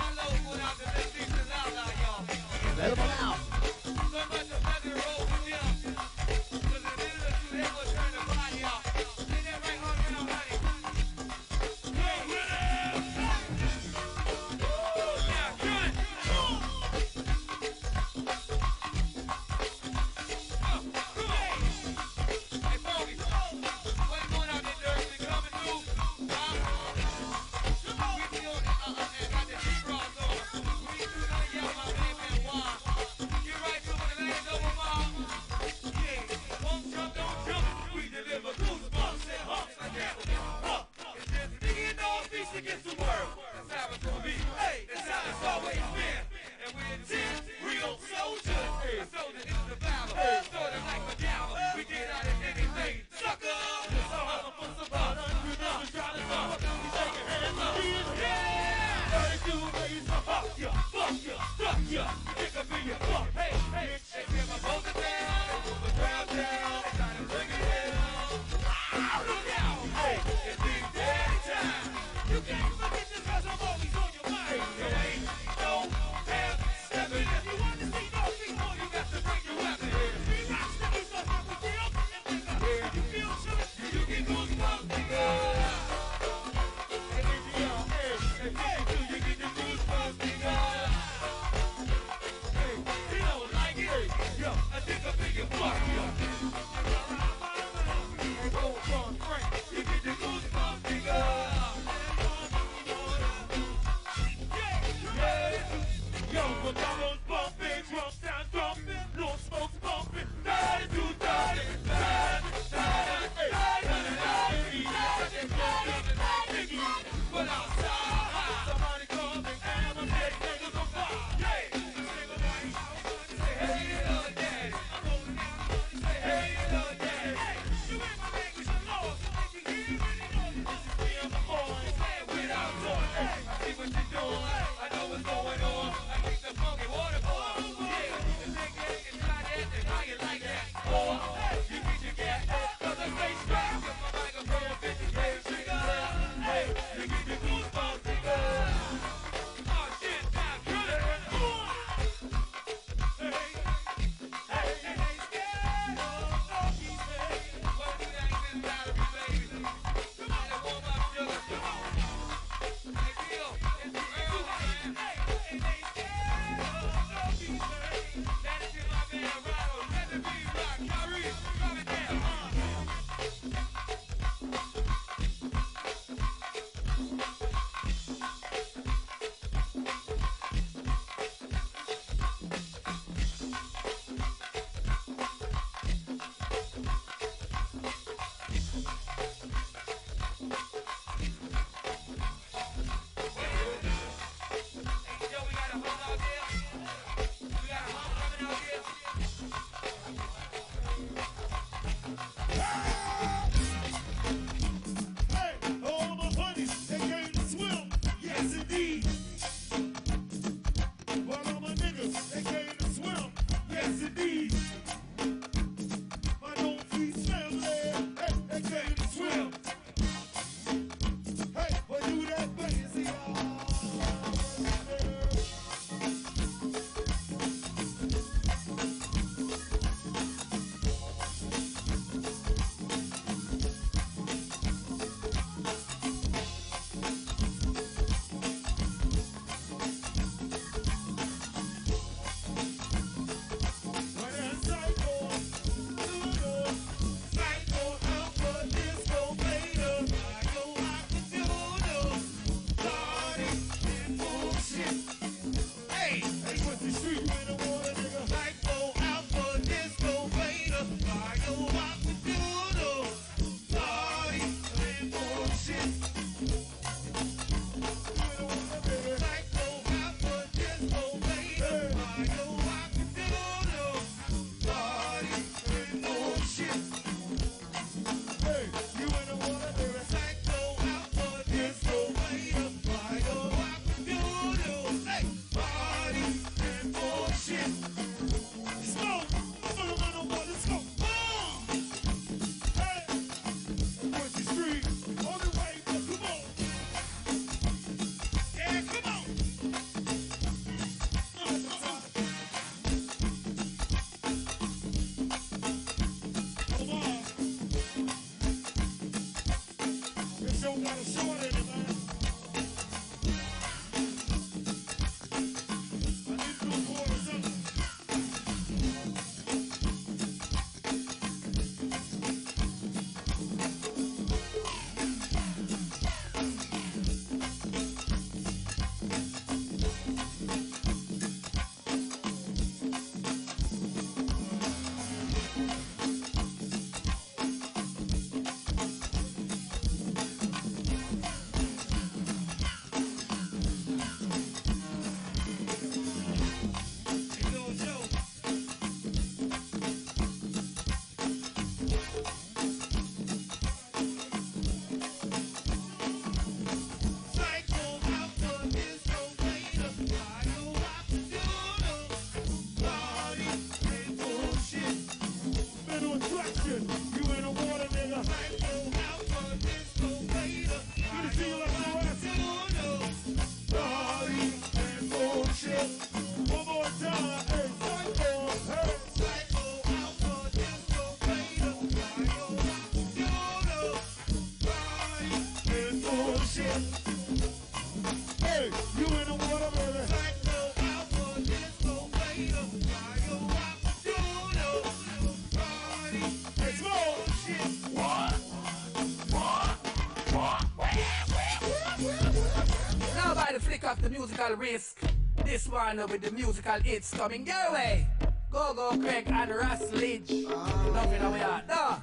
the musical risk. This one with the musical it's coming your way. Go go Craig and Russ Leach. Uh, Love in our no. Uh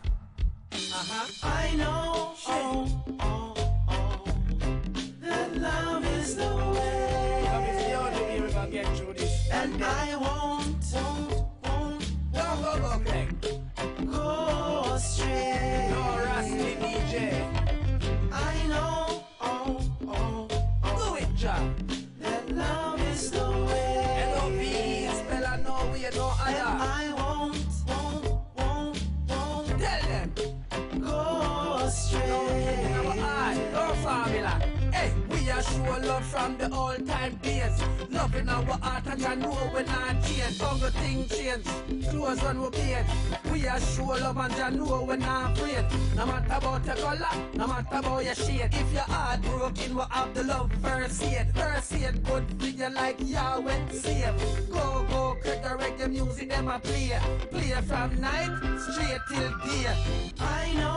huh. I know matter about your color, no matter about your shade. If your heart broken, we have the love first aid. First aid, good for you like Yahweh, save. Go, go, crack the reggae music, them a play. Play from night straight till day. I know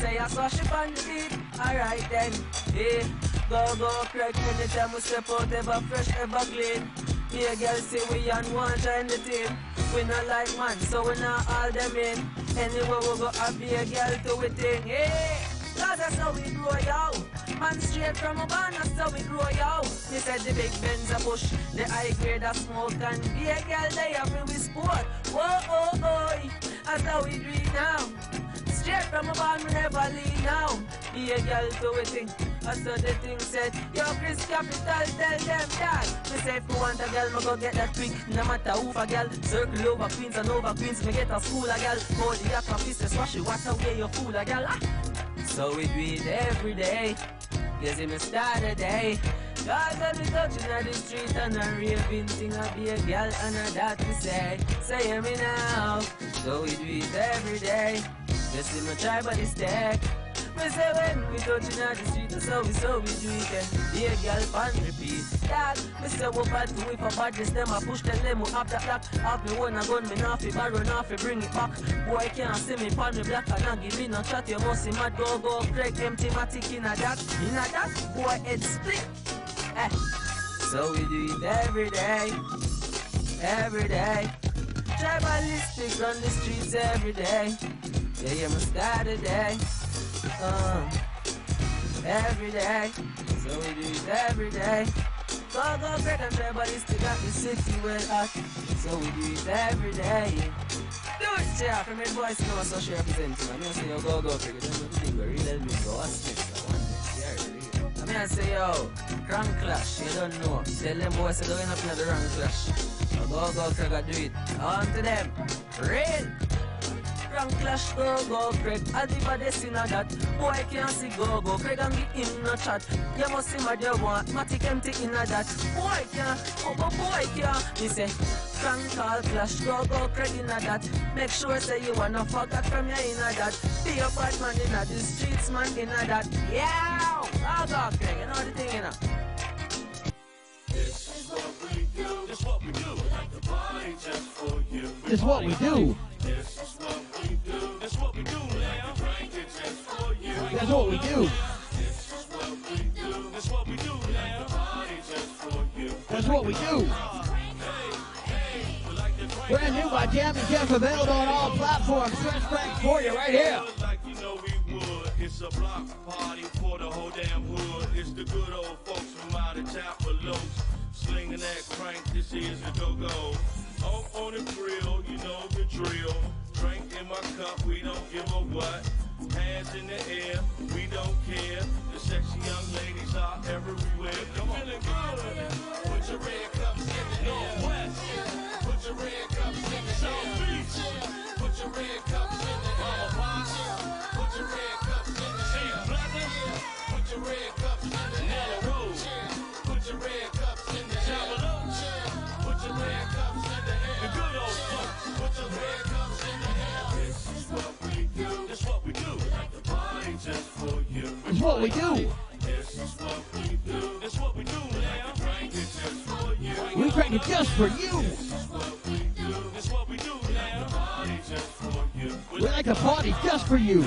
say I saw she on the beat. Alright then, hey, Go go crack anytime we step out, ever fresh, ever clean. Me a girl say we on one join the team. We not like man, so we not all them in. Anyway, we go up be a girl to we thing, Hey, Cause that's how we grow, yo. Man straight from a barn, that's how we grow, yo. They said the big Benz a push, the high grade a smoke, and be a girl they have me with sport. Whoa, oh, oh, that's how we do it now from a band, me never lean now. Be a girl do a thing. I saw the thing said, Yo, Chris Capital, tell them that. Me say if me want a girl, me go get that quick. No matter who a girl, circle over queens and over queens, me get a school a girl. Hold the yak of business, wash it, what away you fool a girl. Ah. So we do it every day. You see me start the day. Cause I be touching on the street and a raving thing I be a girl and a that to say. Say hear me now. So we do it every day. You see me try body stack. Me say when we touching on the street, so we so we do it Yeah, girl pan repeat. Dad, me say we bad to if a badness them I push them we have that black. Have me one a gun, me not fi borrow, not fi bring it back. Boy can't see me pan me black and not give me no chat. You must see mad go go Craig empty matic in a that, in a that. Boy head split. Eh. So we do it every day, every day. Tribalistic on the streets every day. Yeah, yeah, must start the day. Uh, every day. So we do it every day. Go, go, Greg and tribalistic got the city well hot. So we do it every day. Do it, yeah. From your voice, no social representative. I'm gonna say, yo, go, go, Greg. You don't know the thing, but me go. What's next? I want this. I'm say, yo, Crank Clash, you don't know. Tell them boys to go in up in the wrong clash. So go, go, Craig, I do it. On to them. Real. Crank Clash, go, go, Craig. I the baddest in a that. Boy can't see go, go. Craig and get him no chat. You must see what you want. Matic empty in a that. Boy can't, oh, but boy can't. Me say, Crank call Clash, go, go, Craig in a that. Make sure say you wanna fuck that from you in a that. Be a bad man in a the streets, man in a that. Yeah! Oh, go, Craig, you know the thing, you know. This is what we do. This what we do. Like the party just for you. This what we do. This is what we do. This what we do now. That's what we do. This is what we do. This what we do now. That's what we do. Brand new by Jam and Jeff available on all platforms. Frank for you right here. It's a block party for the whole damn hood. It's the good old folks from out of Chapel Slinging that crank, this is the go-go. Off on the grill, you know the drill. Drink in my cup, we don't give a what. Hands in the air, we don't care. The sexy young ladies are everywhere. Come on. Feeling. Put your red cups in the Northwest. Put your red cups in the South Beach. Put your red It's what we do. This is what we do. What we do now. Drink it just for you. We crank it just for you. We like a party just for you.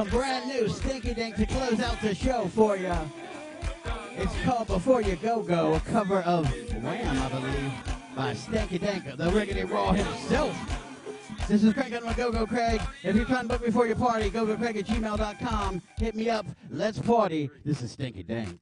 some brand new Stinky Dink to close out the show for you. It's called Before You Go Go, a cover of Wham, I believe, by Stinky Dink, the Riggedy Raw himself. This is Craig on my Go Go Craig. If you're trying to book me for your party, go to Craig at gmail.com. Hit me up. Let's party. This is Stinky Dink.